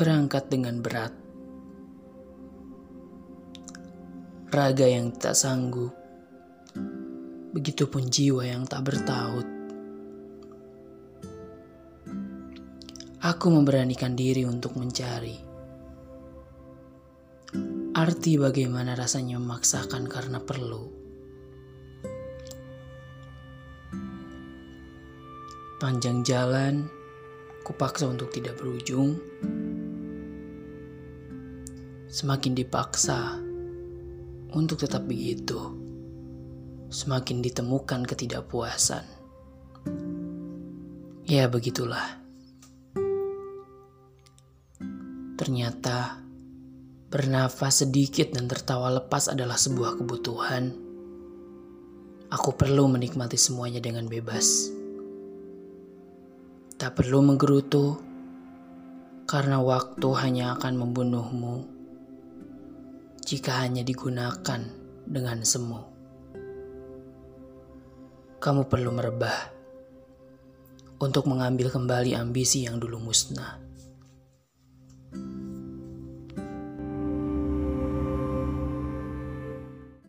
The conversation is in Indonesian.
berangkat dengan berat. Raga yang tak sanggup, begitupun jiwa yang tak bertaut. Aku memberanikan diri untuk mencari arti bagaimana rasanya memaksakan karena perlu. Panjang jalan, kupaksa untuk tidak berujung. Semakin dipaksa untuk tetap begitu, semakin ditemukan ketidakpuasan. Ya, begitulah. Ternyata bernafas sedikit dan tertawa lepas adalah sebuah kebutuhan. Aku perlu menikmati semuanya dengan bebas. Tak perlu menggerutu, karena waktu hanya akan membunuhmu jika hanya digunakan dengan semu. Kamu perlu merebah untuk mengambil kembali ambisi yang dulu musnah.